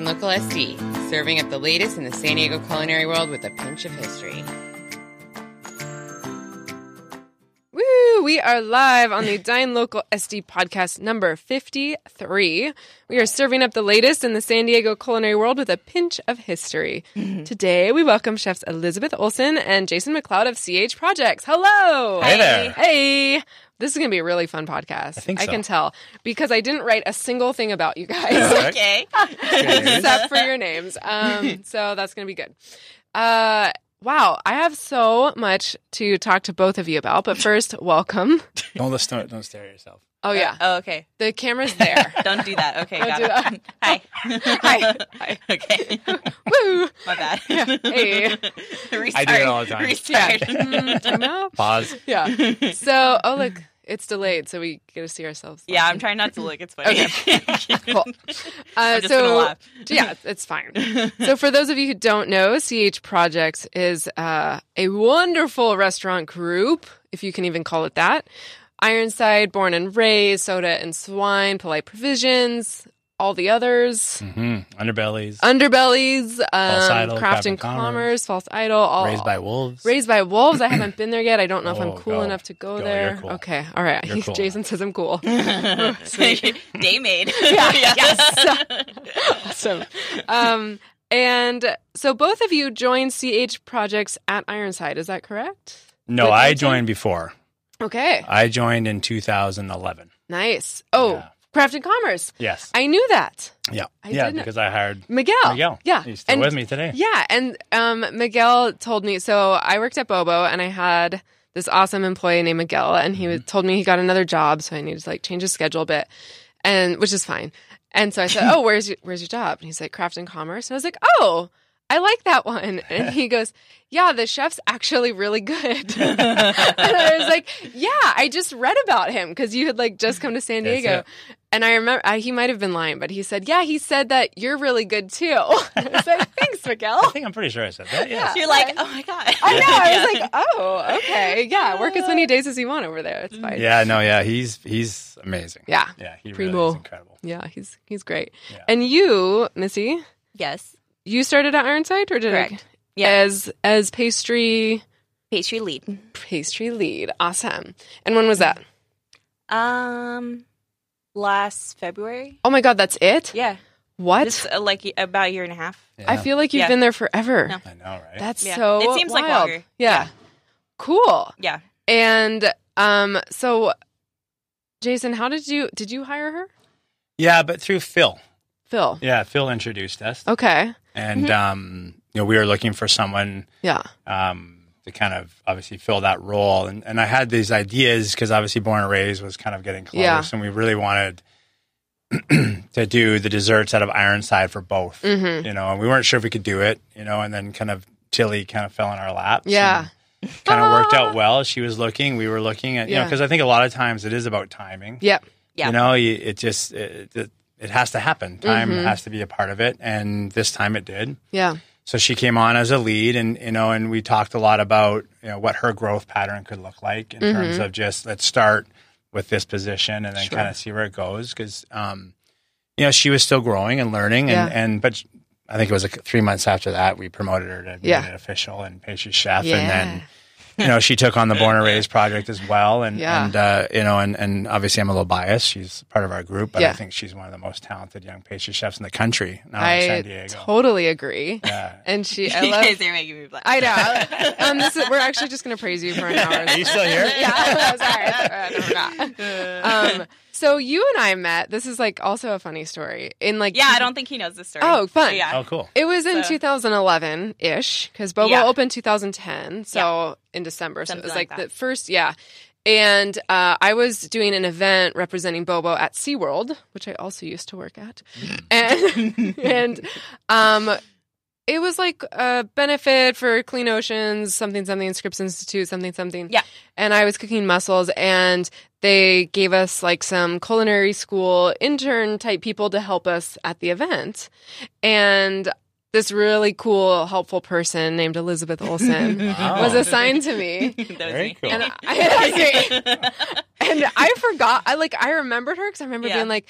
Local SD, serving up the latest in the San Diego culinary world with a pinch of history. We are live on the Dine Local SD podcast number 53. We are serving up the latest in the San Diego culinary world with a pinch of history. Today, we welcome chefs Elizabeth Olson and Jason McLeod of CH Projects. Hello! Hey there. Hey! This is going to be a really fun podcast. I think I can tell because I didn't write a single thing about you guys. Okay. except for your names. Um, so that's going to be good. Uh, wow, I have so much to talk to both of you about. But first, welcome. Don't listen to it. Don't stare at yourself. Oh yeah, Oh, okay. the camera's there. Don't do that. Okay, Don't got do it. that. Hi. Hi. Hi. Okay. Woo! My bad. Hey. Restart. I do it all the time. Restart. Mm. Pause. Yeah. So, oh look, it's delayed, so we get to see ourselves. yeah, I'm trying not to look. It's funny. Okay. Cool. Uh, so, yeah, it's fine. so, for those of you who don't know, CH Projects is uh, a wonderful restaurant group, if you can even call it that. Ironside, Born and Raised, Soda and Swine, Polite Provisions, all the others, hmm Underbellies. Underbellies, um, Idol, Craft and Craft and Commerce, False Idol, all raised by wolves. Raised by Wolves. I haven't been there yet. I don't know if I'm Oh, cool go. enough to go, Go, there. you're cool. Okay, all right. You're cool. Jason says I'm cool. Day made. yeah, yes. awesome. Um, and so both of you joined CH projects at Ironside. Is that correct? no, I joined before. Okay, I joined in 2011. nice. Oh, Yeah. Craft and Commerce. Yes. I knew that. yeah. I yeah, didn't- because I hired Miguel. Miguel. Yeah. He's still And- with me today. Yeah, and um, Miguel told me. So I worked at Bo-beau, and I had this awesome employee named Miguel, and he was, told me he got another job, so I needed to like change his schedule a bit, and which is fine. And so I said, "Oh, where's your, where's your job?" And he's like, "Craft and Commerce." And I was like, "Oh." I like that one. And he goes, Yeah, the chef's actually really good. and I was like, Yeah, I just read about him because you had like just come to San That's Diego. It. And I remember uh, he might have been lying, but he said, Yeah, he said that you're really good too. I was like, Thanks, Miguel. I think I'm pretty sure I said that. Yeah. You're like, oh my god. I know. I Yeah. was like, oh, okay. Yeah, work as many days as you want over there. It's fine. Yeah, no, yeah, he's he's amazing. Yeah. Yeah, he Primo. really is incredible. Yeah, he's he's great. Yeah. And you, Missy, yes. you started at Ironside or did I Correct. Yeah. as as pastry Pastry lead. pastry lead. Awesome. And when was that? Um, last February. Oh my god, that's it? Yeah. What? It's uh, like about a year and a half. I feel like you've Yeah. been there forever. No. I know, right? That's Yeah. so It seems like wild. longer. Yeah. Cool. Yeah. And um so Jason, how did you did you hire her? yeah, but through Phil. Phil. Yeah, Phil introduced us, Okay. and Mm-hmm. um, you know, we were looking for someone Yeah. um, to kind of obviously fill that role. And, and I had these ideas because obviously Born and Raised was kind of getting close, Yeah. and we really wanted to do the desserts out of Ironside for both. Mhm. You know, and we weren't sure if we could do it. You know, and then kind of Tilly kind of fell in our laps. Yeah. kind of worked out well. She was looking, we were looking at, you know, because I think a lot of times it is about timing. Yep. Yeah. You know, you, it just it, it, it has to happen. Time Mm-hmm. has to be a part of it, and this time it did. Yeah. So she came on as a lead, and you know, and we talked a lot about you know what her growth pattern could look like in terms of just let's start with this position and then Mm-hmm. Sure. kind of see where it goes because um, you know she was still growing and learning, and Yeah. and but I think it was like three months after that we promoted her to be Yeah. an official and pastry chef, Yeah. and then you know she took on the Born and Raised project as well, and Yeah. and uh, you know, and and obviously I'm a little biased. She's part of our group, but Yeah. I think she's one of the most talented young pastry chefs in the country now in I San Diego. totally agree. yeah. And she, I you guys are making me blush. I know. Um, this is, we're actually just going to praise you for an hour. Are you still here? yeah, sorry. Uh, no, we're not. Um, so you and I met. This is like also a funny story. In like, Yeah, I don't think he knows the story. Oh, fun. Yeah. Oh, cool. It was in So- 2011 ish because Bo-beau Yeah. opened 2010, so in December. So it was like like, that. the first, yeah. And uh, I was doing an event representing Bo-beau at SeaWorld, which I also used to work at. And, and um, it was like a benefit for Clean Oceans, something, something, Scripps Institute, something, something. Yeah. And I was cooking mussels, and they gave us like some culinary school intern type people to help us at the event. And this really cool, helpful person named Elizabeth Olson Wow. was assigned to me. that was Very me. cool. And I, and I forgot. I like I remembered her because I remember Yeah. being like,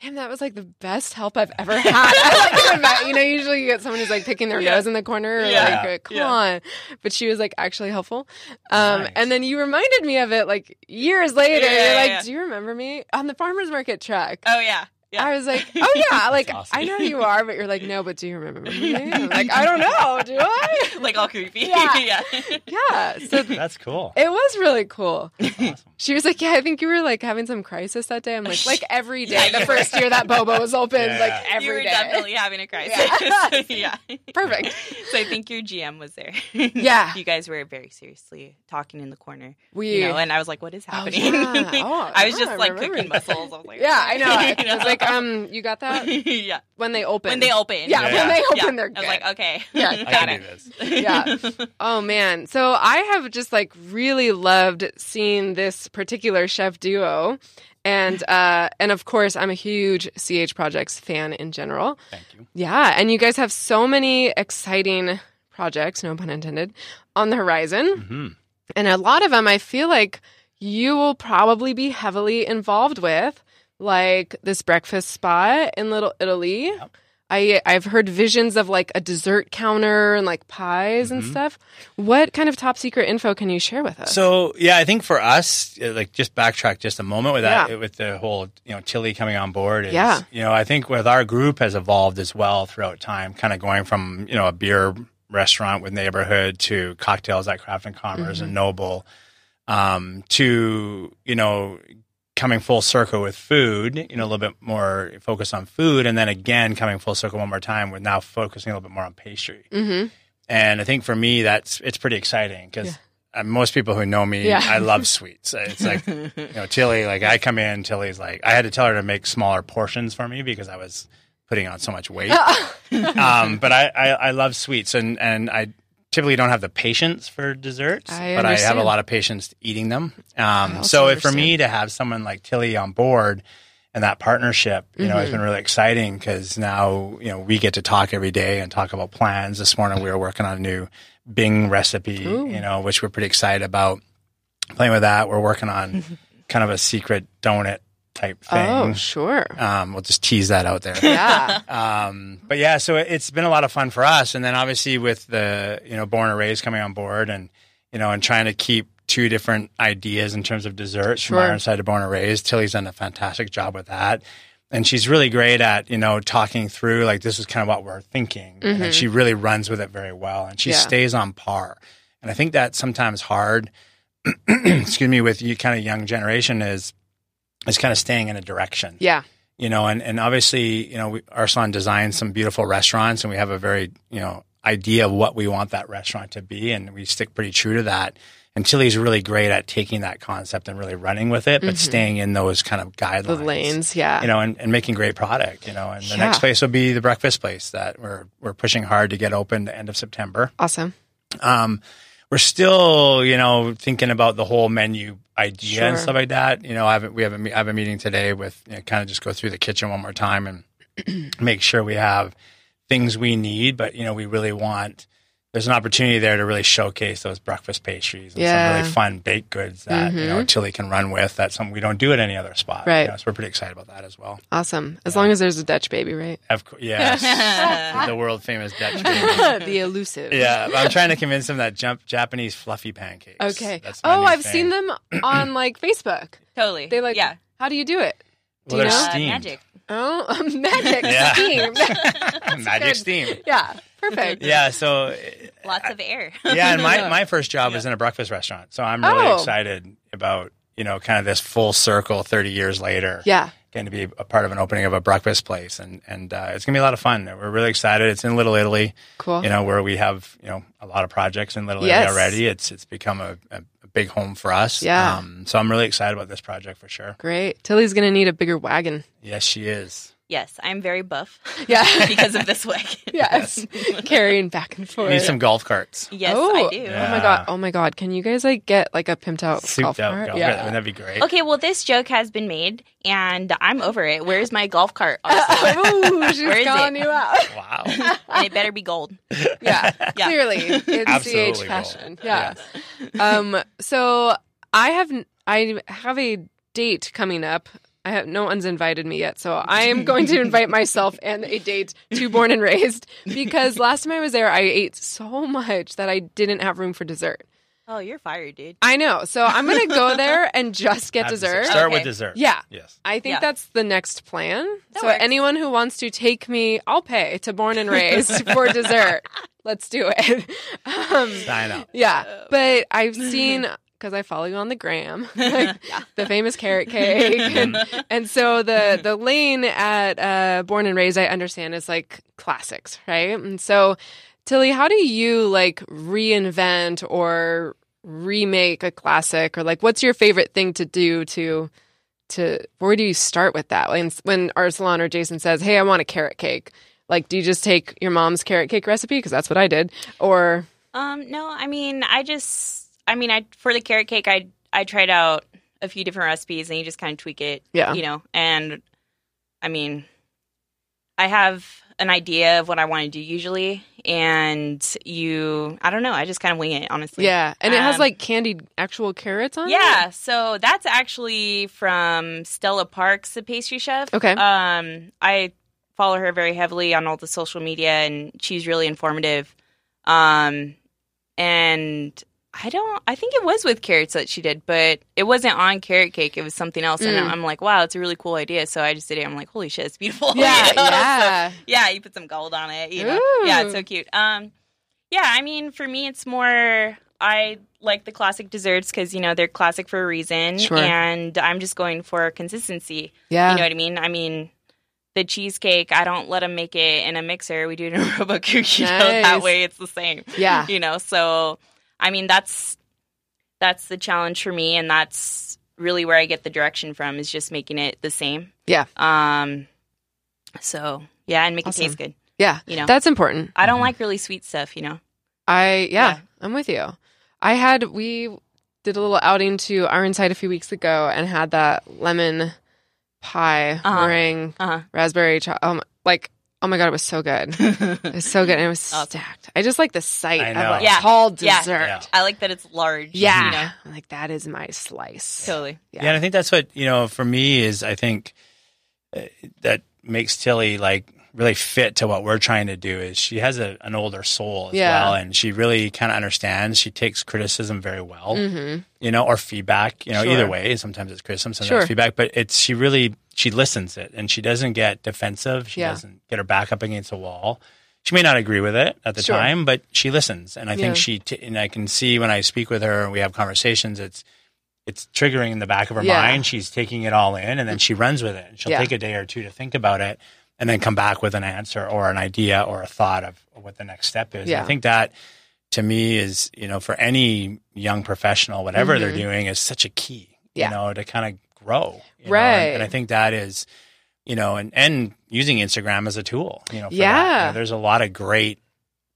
"Damn, that was like the best help I've ever had." Like you know, usually you get someone who's like picking their Yeah. nose in the corner, or Yeah. like, uh, "Come Yeah. on," but she was like actually helpful. Um, Nice. And then you reminded me of it like years later. You're like. "Do you remember me on the farmers market truck?" oh yeah. Yeah. I was like, "Oh yeah, like awesome. I know who you are," but you're like, "No, but do you remember me?" I'm like, "I don't know. Do I?" like all creepy. Yeah. yeah. Yeah. So That's cool. it was really cool. Awesome. She was like, "Yeah, I think you were like having some crisis that day." I'm like, "Like every day. Yeah, the you first year that Bo-beau was open, Yeah. like You every you were day. definitely having a crisis. Yeah. Yeah. Perfect. So I think your GM was there. Yeah. You guys were very seriously talking in the corner. We, You know, and I was like, what is oh, happening? yeah. Oh, I was I just like cooking that. mussels. I was like, yeah, I know. You I was like, um, you got that yeah. when they open. When they open. Yeah, when they Yeah. open, they're good. I was like, okay. Yeah, I got can it. do this. Yeah. Oh man. So I have just like really loved seeing this particular chef duo. And uh and of course I'm a huge CH Projects fan in general. Thank you. Yeah, and you guys have so many exciting projects, no pun intended, on the horizon. hmm And a lot of them I feel like you will probably be heavily involved with, like this breakfast spot in Little Italy. Yep. I I've heard visions of like a dessert counter and like pies and Mhm. stuff. What kind of top secret info can you share with us? So yeah, I think for us, uh, like just backtrack just a moment with that, Yeah. with the whole you know Tilly coming on board. Is, Yeah. you know I think with our group has evolved as well throughout time, kind of going from you know a beer restaurant with neighborhood to cocktails at Craft and Commerce Mm-hmm. and Noble, um, to you know coming full circle with food, you know a little bit more focused on food, and then again coming full circle one more time with now focusing a little bit more on pastry. mm-hmm. And I think for me, that's it's pretty exciting because most people who know me, Yeah. I love sweets. It's like you know, Tilly. Like I come in, Tilly's like I had to tell her to make smaller portions for me because I was putting on so much weight. um, but I, I I love sweets, and and I typically don't have the patience for desserts, I but I have a lot of patience eating them. Um, so for me to have someone like Tilly on board. And that partnership, you know, has Mm-hmm. been really exciting because now, you know, we get to talk every day and talk about plans. This morning we were working on a new Bing recipe, Ooh. you know, which we're pretty excited about. Playing with that, we're working on kind of a secret donut type thing. Oh, sure. Um, we'll just tease that out there. Yeah. Um, but yeah, so it's been a lot of fun for us. And then obviously with the, you know, Born and Raised coming on board and, you know, and trying to keep two different ideas in terms of desserts Sure. from our side to Born and Raised. Tilly's done a fantastic job with that. And she's really great at, you know, talking through like this is kind of what we're thinking. And she really runs with it very well and she Mm-hmm. Yeah. stays on par. And I think that's sometimes hard, excuse me, with you kind of young generation is, is kind of staying in a direction yeah. you know, and, and obviously, you know, we, Arsalan designed some beautiful restaurants and we have a very, you know, idea of what we want that restaurant to be. And we stick pretty true to that. And Tilly's really great at taking that concept and really running with it, but staying in those kind of guidelines. Mm-hmm. The lanes. Yeah. You know, and, and making great product, you know, and the Yeah. next place will be the breakfast place that we're, we're pushing hard to get open the end of September. awesome. Um, we're still, you know, thinking about the whole menu idea and stuff like that. You know, I have, we have a, I have a meeting today with you know, kind of just go through the kitchen one more time and make sure we have things we need, but you know, we really want. There's an opportunity there to really showcase those breakfast pastries and Yeah. some really fun baked goods that you know Tilly can run with. That's something we don't do at any other spot. you Right. know, so we're pretty excited about that as well. Awesome. As long as there's a Dutch baby, right? Of course, yes, the world famous Dutch baby. the elusive. Yeah, I'm trying to convince them that jump, Japanese fluffy pancakes. Okay. That's Oh, I've thing. seen them on like Facebook. Totally. They like. yeah. How do you do it? Do Well, you they're know? Uh, magic. Oh, magic Yeah. steam. Magic good. steam. yeah. Perfect. Yeah, so Lots of air. yeah, and my, my first job was in a breakfast restaurant. So I'm really Oh. excited about, you know, kind of this full circle 30 years later. Yeah. Getting to be a part of an opening of a breakfast place. And, and uh, it's going to be a lot of fun. We're really excited. It's in Little Italy, Cool. you know, where we have, you know, a lot of projects in Little Yes. Italy already. It's, it's become a, a, a big home for us. Yeah. Um, so I'm really excited about this project for sure. Great. Tilly's gonna need a bigger wagon. Yes, she is. Yes, I'm very buff. Yeah. because of this wagon. yes. Carrying back and We forth. need some golf carts. Yes, oh, I do. Oh my god. Oh my god. Can you guys like get like a pimped out golf out cart? golf yeah. cart. Wouldn't be great? Okay, well, this joke has been made, and I'm over it. Where's my golf cart? Honestly? Ooh, she's Where is calling it? you out. Wow. and it better be gold. Yeah, Yeah. clearly it's Absolutely CH will. fashion. Yeah. um. So I have I have a date coming up. I have no one's invited me yet, so I am going to invite myself and a date to Born and Raised because last time I was there, I ate so much that I didn't have room for dessert. Oh, you're fired, dude. I know, so I'm gonna go there and just get Have dessert. Start with dessert. Yeah. Yes. I think Yeah. that's the next plan. That so works. anyone who wants to take me, I'll pay to Born and Raised for dessert. Let's do it. Um, Sign up. yeah, but I've seen because I follow you on the gram, like, the famous carrot cake, and, and so the the lane at uh, Born and Raised, I understand is like classics, right? And so, Tilly, how do you like reinvent or remake a classic, or like what's your favorite thing to do to to where do you start with that? When when Arsalan or Jason says, "Hey, I want a carrot cake," like do you just take your mom's carrot cake recipe because that's what I did, or Um, no, I mean, I just, I mean, I for the carrot cake, I I tried out a few different recipes, and you just kind of tweak it, Yeah. you know. And I mean, I have an idea of what I want to do usually, and you, I don't know, I just kind of wing it, honestly. Yeah, and it has Um, like candied actual carrots on it. Yeah, so that's actually from Stella Parks, the pastry chef. Okay. Um, I follow her very heavily on all the social media, and she's really informative. Um, and I don't, I think it was with carrots that she did, but it wasn't on carrot cake. It was something else, and Mm. I'm like, wow, it's a really cool idea. So I just did it. I'm like, holy shit, it's beautiful. Yeah, You know? So- yeah. yeah, you put some gold on it. You know? Ooh. Yeah, it's so cute. Um, yeah, I mean, for me, it's more. I like the classic desserts because you know they're classic for a reason, Sure. and I'm just going for consistency. Yeah. You know what I mean? I mean, the cheesecake, I don't let them make it in a mixer. We do it in a Robot Coupe. You know, Nice. that way it's the same. Yeah. You know, so I mean, that's that's the challenge for me, and that's really where I get the direction from is just making it the same. Yeah. Um. So yeah, and make Awesome. it taste good. Yeah. You know, That's important. I don't like really sweet stuff. You know. I yeah, Yeah. I'm with you. I had we did a little outing to Ironside a few weeks ago and had that lemon pie Uh-huh. meringue Uh raspberry cho- um like oh my god it was so good. huh. It was so good and it was Awesome. stacked. I just like the sight I of know. a Yeah. tall Yeah. dessert. Yeah. I like that it's large. Yeah. You know. I'm like that is my slice. Totally. Yeah. Yeah. and I think that's what you know for me is I think uh, that makes Tilly like really fit to what we're trying to do. Is she has a, an older soul as Yeah. well, and she really kind of understands. She takes criticism very well, Mhm. you know, or feedback. You know, Sure. either way. Sometimes it's criticism, sometimes Sure. it's feedback. But it's she really she listens it, and she doesn't get defensive. She Yeah. doesn't get her back up against a wall. She may not agree with it at the Sure. time, but she listens, and I Yeah. think she. T- and I can see when I speak with her and we have conversations. It's it's triggering in the back of her Yeah. mind. She's taking it all in, and then she runs with it. And she'll Yeah. take a day or two to think about it, and then come back with an answer or an idea or a thought of what the next step is. Yeah. I think that to me is you know for any young professional, whatever they're Mhm. doing, is such a key. Yeah. You know to kind of grow. you know, Right. and, and I think that is. You know, and, and using Instagram as a tool, you know, for that. Yeah. You know, there's a lot of great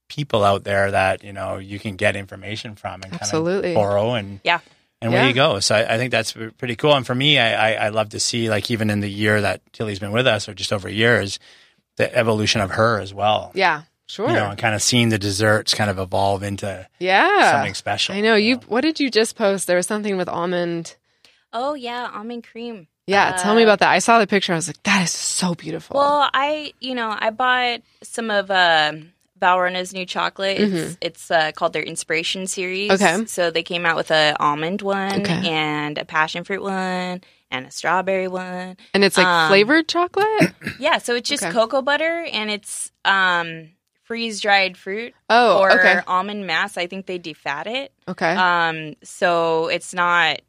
people out there that, you know, you can get information from and kind Absolutely. of borrow and Yeah. And where Yeah. you go. So I, I think that's pretty cool. And for me, I, I, I love to see like even in the year that Tilly's been with us, or just over years, the evolution of her as well. Yeah. Sure. You know, and kind of seeing the desserts kind of evolve into yeah. something special. I know you what did you just post? There was something with almond Oh yeah, almond cream. Yeah, tell me Uh, about that. I saw the picture. I was like, that is so beautiful. Well, I you know I bought some of uh, Valrhona's new chocolate. It's it's uh, called their Inspiration series. Mm-hmm. Okay. So they came out with a almond one Okay. and a passion fruit one and a strawberry one. and it's like um, flavored chocolate? Yeah, so it's just Okay. cocoa butter and it's um freeze dried fruit Oh, or okay. almond mass. I think they defat it. Okay. Um, so it's not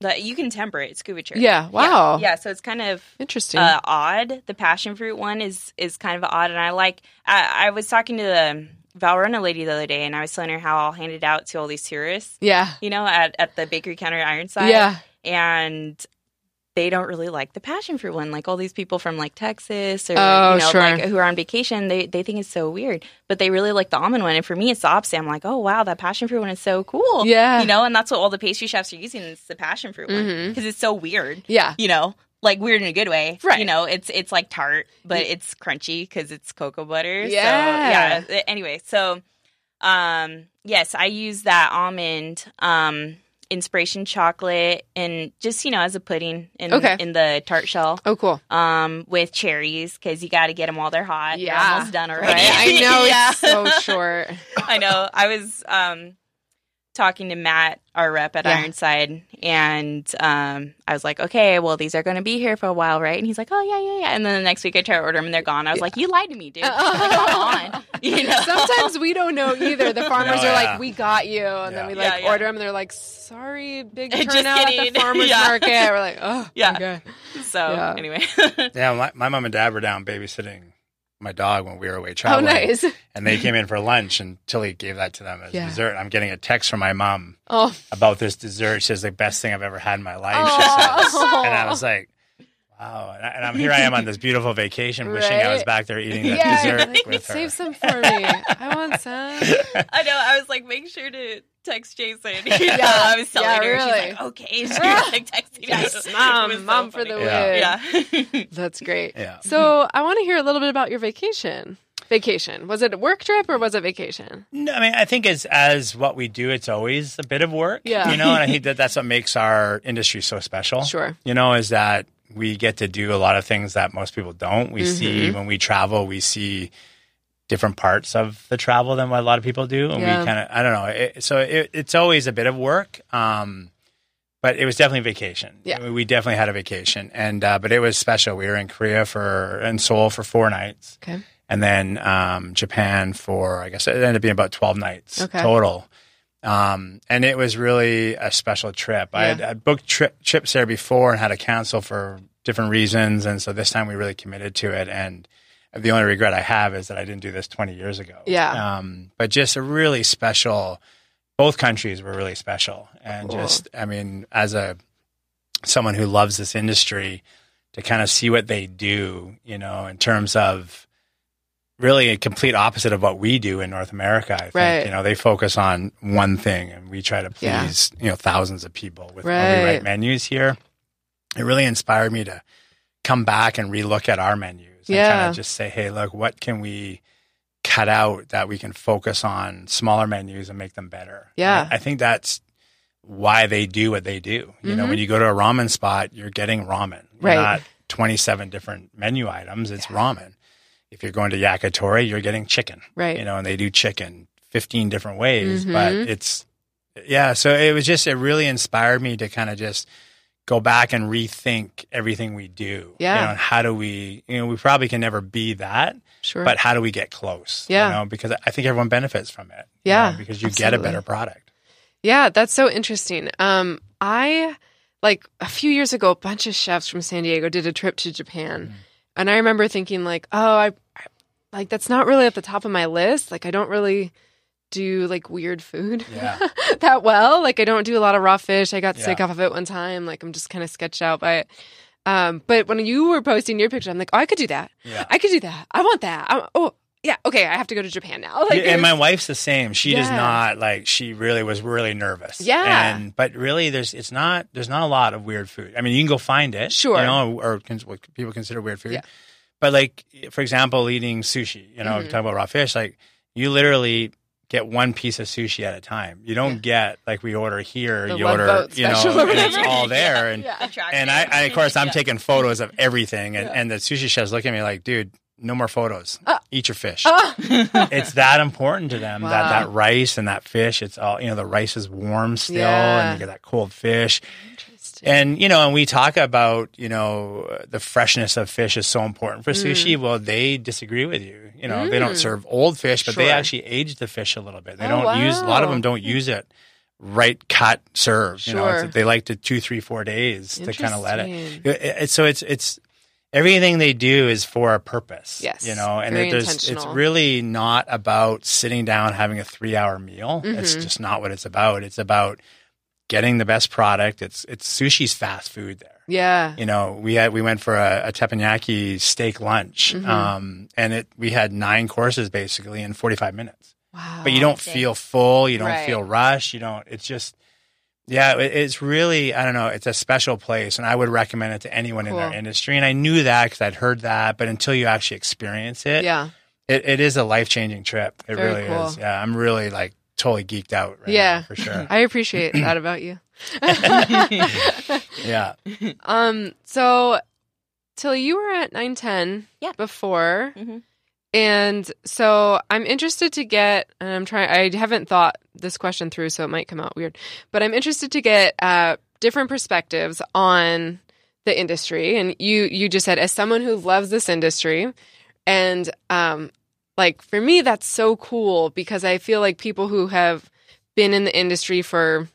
that you can temper it. Scuba Yeah, wow. Yeah, so it's kind of Interesting. uh, odd. The passion fruit one is is kind of odd, and I like. I, I was talking to the Valrhona lady the other day, and I was telling her how I'll hand it out to all these tourists, Yeah. you know, at, at the bakery counter at Ironside. Yeah. And they don't really like the passion fruit one. Like all these people from like Texas or Oh, you know, sure. like who are on vacation, they they think it's so weird. But they really like the almond one. And for me it's the opposite. I'm like, oh wow, that passion fruit one is so cool. Yeah. You know, and that's what all the pastry chefs are using is the passion fruit one. Mhm. Because it's so weird. Yeah. You know, like weird in a good way. Right. You know, it's it's like tart, but it's crunchy because it's cocoa butter. Yeah. So yeah. Anyway, so um yes, I use that almond um inspiration chocolate and just you know as a pudding in Okay. in the tart shell Oh, cool. um with cherries because you got to get them while they're hot. They're Yeah. almost done already. Right. I know yeah. it's so short. I know. I was um, talking to Matt, our rep at Yeah. Ironside, and um, I was like, okay, well, these are going to be here for a while, right? And he's like, oh, yeah, yeah, yeah. And then the next week I try to order them and they're gone. I was like, you lied to me, dude. Like, on. You know? Sometimes we don't know either. The farmers No, are yeah. like, "We got you," and then we like Yeah, yeah. order them, and they're like, "Sorry, big Just turnout at the farmers Yeah. market." We're like, "Oh, Yeah. okay." So, Yeah. anyway. Yeah, my, my mom and dad were down babysitting my dog when we were away Oh, traveling. nice. And they came in for lunch, and Tilly gave that to them as Yeah. dessert. I'm getting a text from my mom Oh, about this dessert. She says the best thing I've ever had in my life. She says, and I was like, "Wow!" And, I, and I'm here. I am on this beautiful vacation, wishing I was back there eating that yeah. dessert like, with her. Save some for me. I want some. I know. I was like, make sure to text Jason. Yeah. I was telling Yeah, her. really. She's like, okay. She's like texting Yes, me. mom, It so mom for the Yeah. win. Yeah. That's great. Yeah. So I want to hear a little bit about your vacation. Vacation. Was it a work trip or was it vacation? No, I mean, I think as as what we do, it's always a bit of work. Yeah. You know, and I think that that's what makes our industry so special. Sure. You know, is that we get to do a lot of things that most people don't. We Mm-hmm. see when we travel, we see different parts of the travel than what a lot of people do, and Yeah. we kind of, I don't know. It, so it, it's always a bit of work. Um, but it was definitely vacation. Yeah. we definitely had a vacation, and uh, but it was special. We were in Korea for in Seoul for four nights Okay. and then um, Japan for I guess it ended up being about twelve nights Okay. total. Um, and it was really a special trip. I had I'd booked trip, trips there before and had to cancel for different reasons, and so this time we really committed to it. And the only regret I have is that I didn't do this twenty years ago. Yeah. Um, but just a really special. Both countries were really special, and Cool. just I mean, as a someone who loves this industry, to kind of see what they do, you know, in terms of really a complete opposite of what we do in North America. I think Right. you know they focus on one thing, and we try to Yeah. please you know thousands of people with when Right. we write menus here. It really inspired me to come back and relook at our and Yeah. kind of just say, hey, look, what can we cut out that we can focus on smaller menus and make them better? Yeah. I, I think that's why they do what they do. You know, Mhm. when you go to a ramen spot, you're getting ramen. You're Right. Not 27 different menu items. It's ramen. If you're going to yakitori, you're getting chicken. Right. You know, and they do chicken 15 different ways, Mhm. but it's, yeah. So it was just, it really inspired me to kind of just go back and rethink everything we do. Yeah. You know, how do we, you know, we probably can never be that, Sure. but how do we get close? Yeah. You know, because I think everyone benefits from it. you Yeah, know, because you get a better product. Yeah, that's so interesting. Um, I like a few years ago, a bunch of chefs from San Diego did a trip to Japan, Mm. and I remember thinking like, oh, I, I like that's not really at the top of my list. Like, I don't really do like weird food Yeah. that well. Like, I don't do a lot of raw fish. I got Yeah. sick off of it one time. Like, I'm just kind of sketched out by it. Um, but when you were posting your picture, I'm like, oh, I could do that. Yeah. I could do that. I want that. I'm, oh, yeah. Okay, I have to go to Japan now. Like, and my wife's the same. She does not like. She really was really nervous. Yeah. And but really, there's it's not. There's not a lot of weird food. I mean, you can go find it. Sure. You know, or what people consider weird food. Yeah. But like, for example, eating sushi. You know, Mhm. if you talk about raw fish. Like, you literally get one piece of sushi at a time. You don't get like we order here. The you order. You know, special or and it's all there. And Yeah. and I, I of course I'm Yeah. taking photos of everything, and, Yeah. and the sushi chefs look at me like, dude, no more photos. Uh. Eat your fish Ah. it's that important to them that Wow. that rice and that fish it's all you know the rice is warm still Yeah. and you get that cold fish Interesting. and you know and we talk about you know uh, the freshness of fish is so important for Mm. sushi well they disagree with you you know they don't serve old fish but they actually age the fish a little bit they Oh, don't use a lot of them don't use it right cut serve you know Sure. it's, they like to two three four days to kind of let it so it's it's everything they do is for a purpose. Yes, you know, and it, it's really not about sitting down having a three hour meal. It's Mhm. just not what it's about. It's about getting the best product. It's it's sushi's fast food there. Yeah. You know, we had we went for a, a teppanyaki steak lunch, Mhm. um, and it we had nine courses basically in forty five minutes. Wow. But you don't feel full. You don't Right. feel rushed. You don't. It's just. Yeah, it, it's really I don't know. It's a special place, and I would recommend it to anyone in Cool. our industry. And I knew that because I'd heard that, but until you actually experience it, Yeah. it, it is a life changing trip. It Very really cool. is. Yeah, I'm really like totally geeked out. Right Yeah. now, for sure. I appreciate that about you. yeah, Um. So, Tilly were at nine ten. Yeah. Before. Mhm. And so I'm interested to get, and I'm trying, I haven't thought this question through, so it might come out weird, but I'm interested to get uh, different perspectives on the industry. And you, you just said, as someone who loves this industry, and um, like for me, that's so cool because I feel like people who have been in the industry for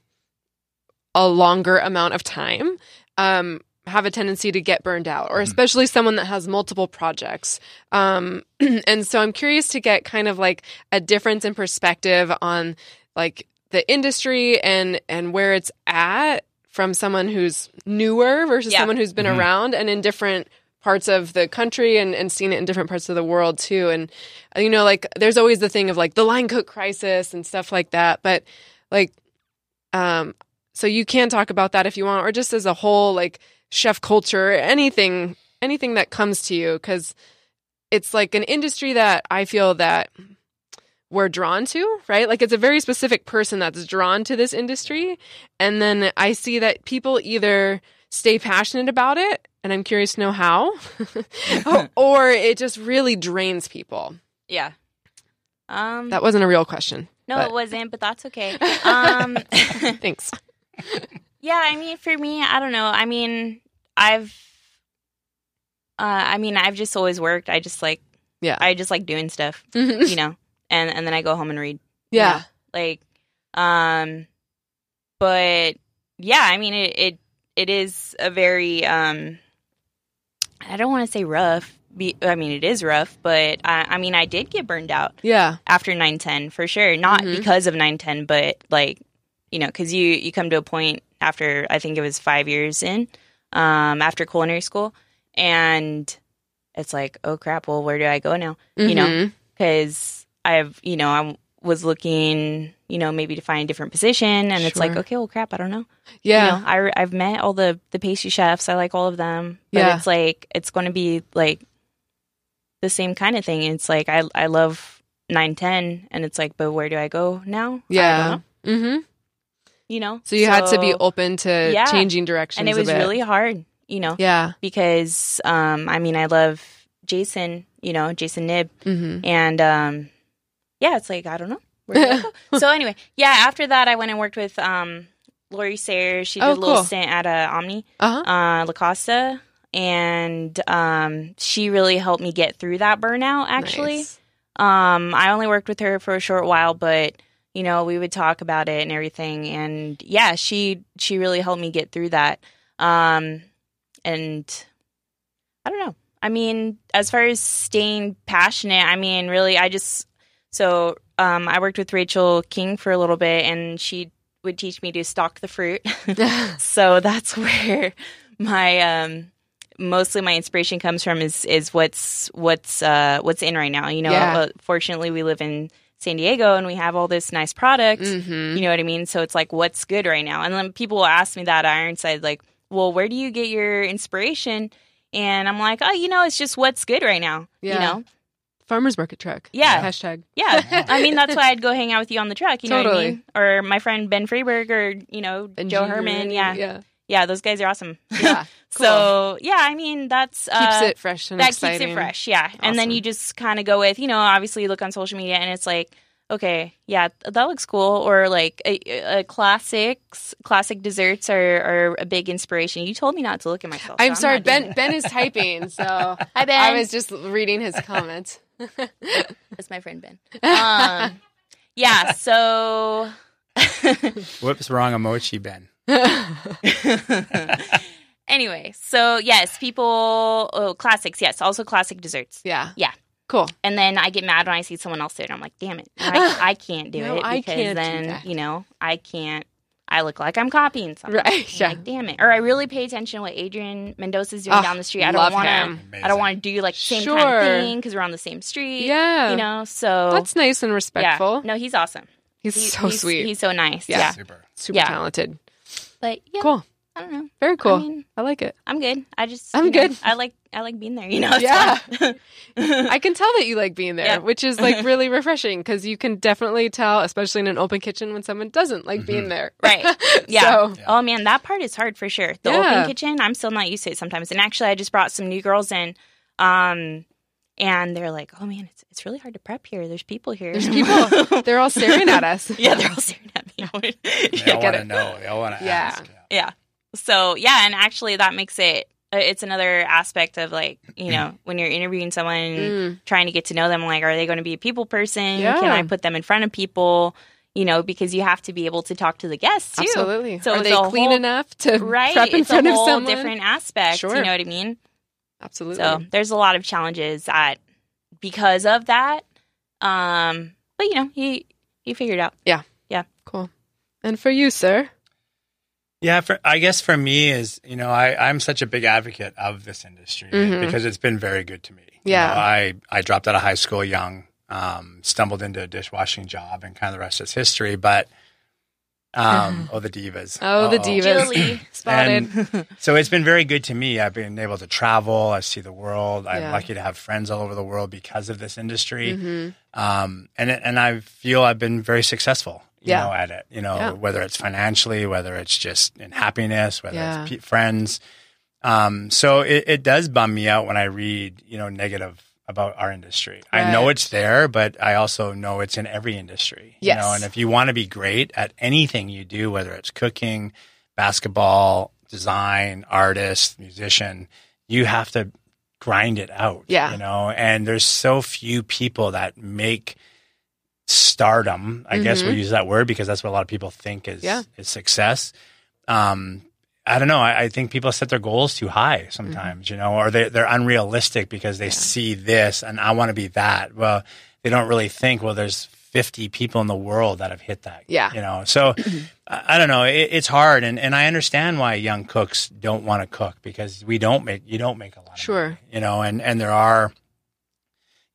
a longer amount of time um, have a tendency to get burned out, or especially someone that has multiple projects. Um, and so I'm curious to get kind of like a difference in perspective on like the industry and and where it's at from someone who's newer versus Yeah. someone who's been Mhm. around and in different parts of the country and, and seen it in different parts of the world too. And you know, like there's always the thing of like the line cook crisis and stuff like that. But like um so you can talk about that if you want, or just as a whole, like chef culture, anything, anything that comes to you, because it's like an industry that I feel that we're drawn to, right? Like it's a very specific person that's drawn to this industry, and then I see that people either stay passionate about it, and I'm curious to know how, or it just really drains people. Yeah. Um. That wasn't a real question. no, but- it wasn't, but that's okay. Um. Thanks. Yeah, I mean, for me, I don't know. I mean, I've, uh, I mean, I've just always worked. I just like, Yeah. I just like doing stuff, yeah. you know, and and then I go home and read. Yeah. Like, um, but yeah, I mean, it it, it is a very, um, I don't want to say rough. Be, I mean, it is rough, but I, I mean, I did get burned out Yeah. after 910 for sure not Mhm. because of 910 but like you know because you you come to a point after i think it was five years in um after culinary school and it's like oh crap well where do i go now you know because i've you know i was looking you know maybe to find a different position and it's like okay well crap i don't know Yeah. you know I, i've met all the the pastry chefs i like all of them but Yeah. it's like it's going to be like the same kind of thing it's like i i love 910 and it's like but where do i go now I don't Yeah. know, Mm-hmm. You know So you had to be open to Yeah. changing directions. and it was really hard you know yeah. because um i mean i love jason you know jason Knibb Mm-hmm. and um yeah it's like i don't know where do I go? so anyway yeah after that i went and worked with um lori sayers she did Oh, a little cool. stint at uh, omni Uh huh. uh, La Costa, and um, she really helped me get through that burnout. Actually, Nice. um, I only worked with her for a short while, but you know we would talk about it and everything, and yeah, she she really helped me get through that. Um, and I don't know. I mean, as far as staying passionate, I mean, really, I just so um, I worked with Rachel King for a little bit, and she would teach me to stalk the fruit. so that's where my um mostly my inspiration comes from is is what's what's uh what's in right now you know Yeah. uh, fortunately we live in san diego and we have all this nice product mm-hmm. you know what i mean so it's like what's good right now and then people will ask me that ironside like well where do you get your inspiration and i'm like oh you know it's just what's good right now Yeah. you know Farmers market truck. Yeah. Hashtag. yeah i mean that's why i'd go hang out with you on the truck you know what i mean or my friend ben freeberg or you know And joe G- herman yeah. Yeah. Yeah those guys are awesome Yeah. Cool. So yeah, I mean that's keeps uh, it fresh and that exciting. keeps it fresh, yeah. And then you just kind of go with, you know, obviously you look on social media and it's like, okay, yeah, that looks cool, or like a, a classics, classic desserts are, are a big inspiration. You told me not to look at myself. so I'm sorry, not doing Ben. Ben is typing, so Hi, Ben. I was just reading his comments. it. That's my friend Ben. Um, yeah, so Whoops, wrong emoji, Ben. anyway, so yes, people. Oh, classics. Yes, also classic desserts. Yeah. Yeah. Cool. And then I get mad when I see someone else do it. I'm like, damn it, I, I can't do No, it I because can't do then that. you know I can't. I look like I'm copying something. Right, I'm yeah. Like, damn it. Or I really pay attention to what Adrian Mendoza's doing Oh, down the street. I don't want to. I don't want to do like the same kind of thing because we're on the same street. Yeah. You know. So That's nice and yeah. respectful. No, he's awesome. He's He- so he's, sweet. He's so nice. Yeah. Yeah. Super. super yeah. talented. But yeah. Cool. I don't know. Very cool. I, mean- like it. I'm good. I just I'm you know, good. I like I like being there. You know. Yeah. I can tell that you like being there, Yeah. which is like really refreshing because you can definitely tell, especially in an open kitchen, when someone doesn't like being there. Right. Yeah. So, Oh man, that part is hard for sure. The Yeah. open kitchen, I'm still not used to it sometimes. And actually, I just brought some new girls in, um, and they're like, "Oh man, it's it's really hard to prep here. There's people here. there's people, they're all staring at us. yeah, they're all staring at me. They yeah. all get want to know. They want to Yeah. ask. yeah. yeah. So yeah, and actually, that makes it. uh, It's another aspect of like you know when you're interviewing someone, Mm. trying to get to know them. Like, are they going to be a people person? Yeah. Can I put them in front of people? You know, because you have to be able to talk to the guests too. Absolutely. So Are they clean whole- enough to right prep in it's front a of whole someone? different aspect Sure. you know what i mean Absolutely. so there's a lot of challenges that because of that um but you know he he figured it out cool. And for you, sir? Yeah, for, I guess for me is you know I I'm such a big advocate of this industry Mhm. because it's been very good to me. You Yeah. know, I I dropped out of high school young, um, stumbled into a dishwashing job, and kind of the rest is history. But um, oh the divas, Oh, the Uh-oh. divas. Julie. Spotted. So it's been very good to me. I've been able to travel. I see the world. I'm Yeah. lucky to have friends all over the world because of this industry. hmm Um, and and I feel I've been very successful. You Yeah. know, at it. You know, Yeah. whether it's financially, whether it's just in happiness, whether Yeah. it's friends. Um, so it, it does bum me out when I read, you know, negative about our industry. I know it's there, but I also know it's in every industry. You Yes. know, and if you want to be great at anything you do, whether it's cooking, basketball, design, artist, musician, you have to grind it out. Yeah. You know, and there's so few people that make stardom. I guess Mhm. we'll use that word because that's what a lot of people think is Yeah. is success. Um, I don't know. I, I think people set their goals too high sometimes, you know, or they, they're unrealistic because they see this and I want to be that. Well, they don't really think, well, there's 50 people in the world that have hit that. Yeah. You know, so I, don't know. It, it's hard. And, and I understand why young cooks don't want to cook because we don't make, you don't make a lot of Sure. money, you know, and, and there are,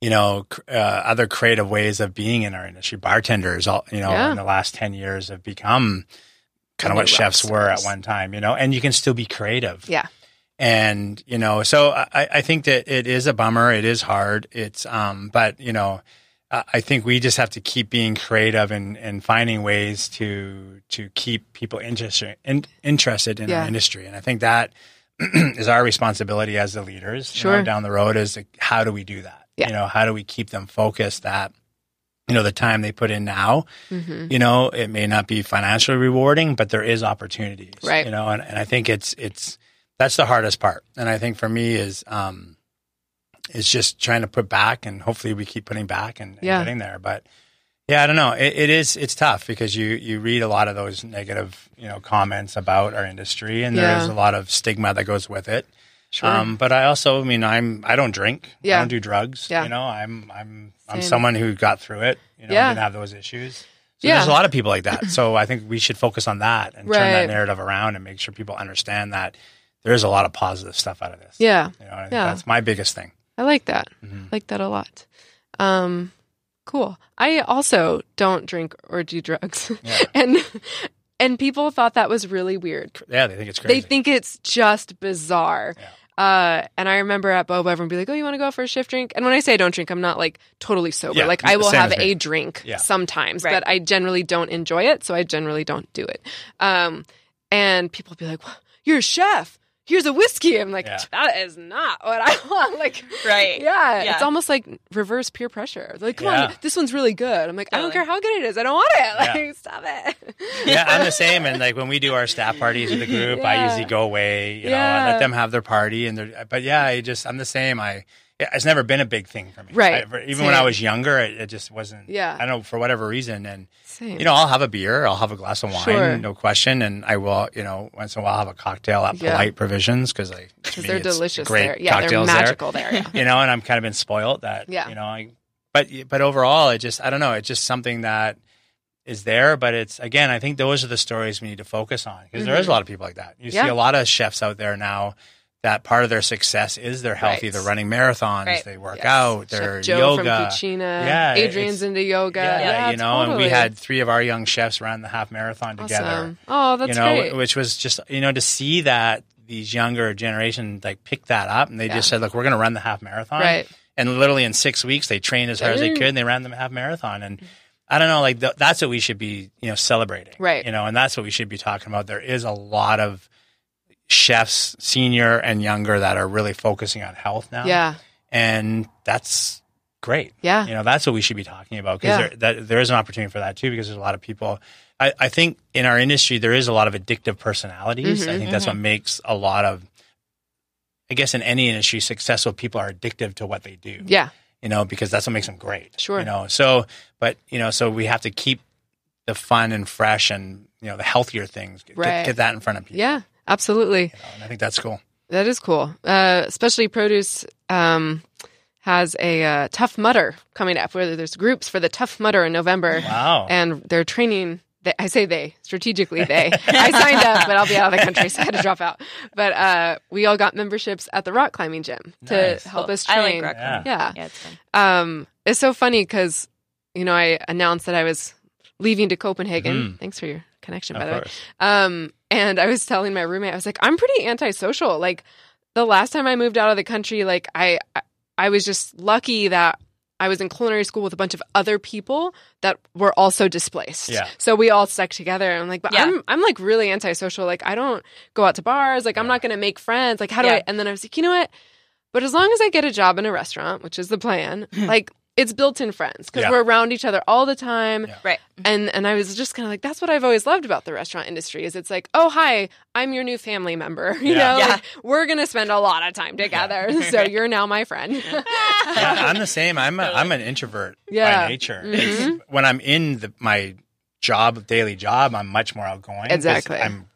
you know, uh, other creative ways of being in our industry. Bartenders, all, you know, Yeah. in the last 10 years have become kind of what chefs were at one time, you know, and you can still be creative. Yeah. And, you know, so I, I think that it is a bummer. It is hard. It's, um, but, you know, I think we just have to keep being creative and, and finding ways to, to keep people interested, in, interested in Yeah. our industry. And I think that is our responsibility as the leaders you know, Sure. down the road is how do we do that? Yeah. You know, how do we keep them focused that, you know, the time they put in now, hmm you know, it may not be financially rewarding, but there is opportunities, Right. You know, and, and I think it's, it's, that's the hardest part. And I think for me is, um, is just trying to put back and hopefully we keep putting back and, and Yeah. getting there. But yeah, I don't know. It, it is, it's tough because you, you read a lot of those negative, you know, comments about our industry and there Yeah. is a lot of stigma that goes with it. Sure. Um, but I also, I mean, I'm, I don't drink. Yeah. I don't do drugs. Yeah. You know, I'm, I'm, I'm someone who got through it, you know, Yeah. didn't have those issues. So Yeah. there's a lot of people like that. So I think we should focus on that and turn that narrative around and make sure people understand that there is a lot of positive stuff out of this. yeah. You know, I think Yeah. that's my biggest thing. I like that. Mhm. like that a lot. Um, cool. I also don't drink or do drugs, Yeah. and and people thought that was really weird. Yeah, they think it's crazy. They think it's just bizarre. Uh, and I remember at Bo-beau, everyone would be like, "Oh, you want to go for a shift drink?" And when I say I don't drink, I'm not like totally sober. Yeah, like I will have a drink Yeah. sometimes, Right. but I generally don't enjoy it, so I generally don't do it. Um, and people be like, "Well, "You're a chef. Here's a whiskey." I'm like, Yeah. "That is not what I want." Like, Right. yeah, Yeah. it's almost like reverse peer pressure. Like, come Yeah. on, this one's really good. I'm like, I don't Totally. care how good it is. I don't want it. Like, Yeah. stop it. yeah, I'm the same. And like when we do our staff parties with the group, I usually go away, you know, Yeah. and let them have their party. And they're, but yeah, I just, I'm the same. I, it's never been a big thing for me. Right. I- even when I was younger, it, it just wasn't. Yeah. I don't know for whatever reason, and Same. you know, I'll have a beer, I'll have a glass of wine, Sure. no question, and I will, you know, once in a while have a cocktail at Yeah. Polite Provisions because I because they're delicious great there. Yeah, they're cocktails there. magical there. yeah. you know, and I'm kind of been spoiled that, Yeah. you know, I, but, but overall, it just, I don't know, it's just something that is there, but it's, again, I think those are the stories we need to focus on because there is a lot of people like that. You Mm-hmm. Yeah. see a lot of chefs out there now that part of their success is they're healthy, Right. they're running marathons, Right. they work Yes. out, they're Joe yoga. from Cucina. Yeah, Adrian's into yoga. yeah, Yeah, you know, and we had three of our young chefs run the half marathon together Awesome. Oh, that's you know, great. which was just you know to see that these younger generation like pick that up and they Yeah. just said, look, we're going to run the half marathon, Right. And literally in six weeks, they trained as hard as they Mm. could and they ran the half marathon. And I don't know, like th- that's what we should be, you know, celebrating, Right. You know, and that's what we should be talking about. There is a lot of chefs, senior and younger, that are really focusing on health now, Yeah. and that's great. Yeah. You know, that's what we should be talking about because Yeah. there, that, there is an opportunity for that too because there's a lot of people. I, I think in our industry, there is a lot of addictive personalities. Mm-hmm, I think that's what makes a lot of, I guess in any industry, successful people are addictive to what they do. Yeah. You know, because that's what makes them great. Sure. You know, so, but, you know, so we have to keep the fun and fresh and, you know, the healthier things, get, get that in front of people. Yeah. Absolutely. You know, and I think that's cool. That is cool. Uh, especially produce um, has a uh, Tough Mudder coming up. Where there's groups for the Tough Mudder in November, Wow. and they're training. They, I say they strategically. They. I signed up, but I'll be out of the country, so I had to drop out. But uh, we all got memberships at the rock climbing gym to Nice. help us I train. like rock Yeah. climbing. Yeah. Yeah, it's fun. Um, it's so funny because you know I announced that I was leaving to Copenhagen. Mhm. Thanks for your connection, by Of the way. Um, and I was telling my roommate, I was like, I'm pretty antisocial. Like the last time I moved out of the country, like I, I, I was just lucky that I was in culinary school with a bunch of other people that were also displaced. Yeah. So we all stuck together. And I'm like, but Yeah. I'm, I'm like really antisocial. Like I don't go out to bars. Like I'm not going to make friends. Like how do Yeah. I? And then I was like, you know what? But as long as I get a job in a restaurant, which is the plan, like it's built-in friends because Yeah. we're around each other all the time Yeah. Right. and and I was just kind of like that's what I've always loved about the restaurant industry is it's like oh hi I'm your new family member you Yeah. know Yeah. like, we're gonna spend a lot of time together so you're now my friend yeah, I'm the same. I'm a, I'm an introvert Yeah. by nature. Mhm. It's, when I'm in the, my job, daily job, I'm much more outgoing Exactly. I'm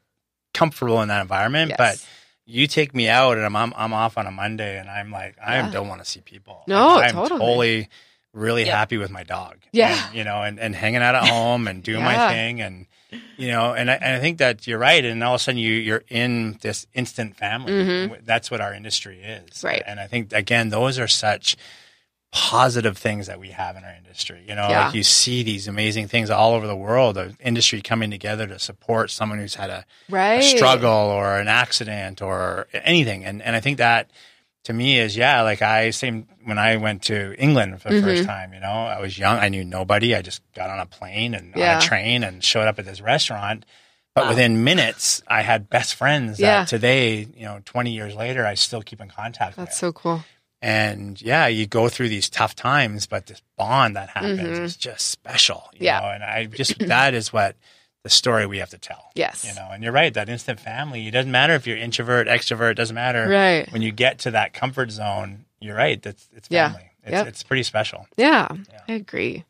comfortable in that environment. Yes. But you take me out and I'm, I'm I'm off on a Monday and I'm like I Yeah. don't want to see people. No, Like, I'm totally. Really Yeah. happy with my dog. Yeah. And, you know, and, and hanging out at home and doing Yeah. my thing and you know, and I, and I think that you're right. And all of a sudden, you you're in this instant family. Mhm. That's what our industry is, Right. And I think again, those are such positive things that we have in our industry. You know, Yeah. like you see these amazing things all over the world, the industry coming together to support someone who's had a, right a struggle or an accident or anything. And and I think that to me is yeah, like I same when I went to England for the Mm-hmm. first time, you know, I was young, I knew nobody. I just got on a plane and Yeah. on a train and showed up at this restaurant. But within minutes, I had best friends that today, you know, 20 years later, I still keep in contact with. that's so cool And yeah, you go through these tough times, but this bond that happens is just special. You Mm-hmm. Yeah. Know? And I just, that is what the story we have to tell. yes You know, and you're right, that instant family, it doesn't matter if you're introvert, extrovert, it doesn't matter. right When you get to that comfort zone, you're right, that's it's Yeah. family. It's, Yep. it's pretty special. yeah, Yeah. I agree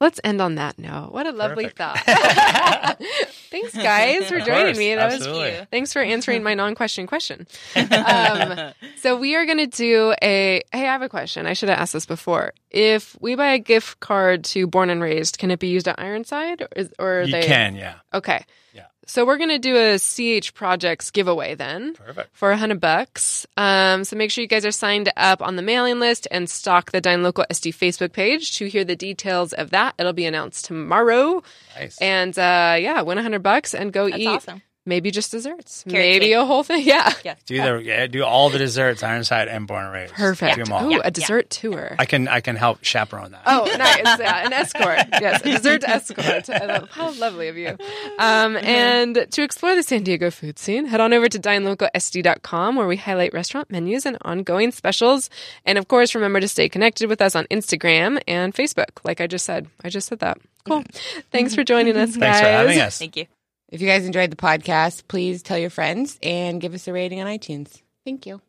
let's end on that note what a lovely Perfect. thought thanks guys for joining me that was absolutely. Thanks for answering my non-question question. Um, so we are going to do a. Hey, I have a question. I should have asked this before. If we buy a gift card to Born and Raised, can it be used at Ironside, or, is, or are You they? can, yeah. Okay. Yeah. So we're going to do a CH Projects giveaway then Perfect. for a hundred bucks. Um, so make sure you guys are signed up on the mailing list and stock the Dine Local SD Facebook page to hear the details of that. It'll be announced tomorrow. Nice. And uh, yeah, win a hundred bucks and go That's eat awesome. Maybe just desserts, Carrot maybe cake. a whole thing. Yeah, do the yeah, do all the desserts, Ironside and Born and Raised. perfect. Do 'em all. Ooh, a dessert tour. I can I can help chaperone that. Oh, nice. Yeah, an escort. Yes, a dessert escort. How lovely of you. Um, and to explore the San Diego food scene, head on over to dinelocalsd.com where we highlight restaurant menus and ongoing specials. And of course, remember to stay connected with us on Instagram and Facebook. Like I just said, I just said that. Cool. Thanks for joining us, guys. Thanks for having us. Thank you. If you guys enjoyed the podcast, please tell your friends and give us a rating on iTunes. Thank you.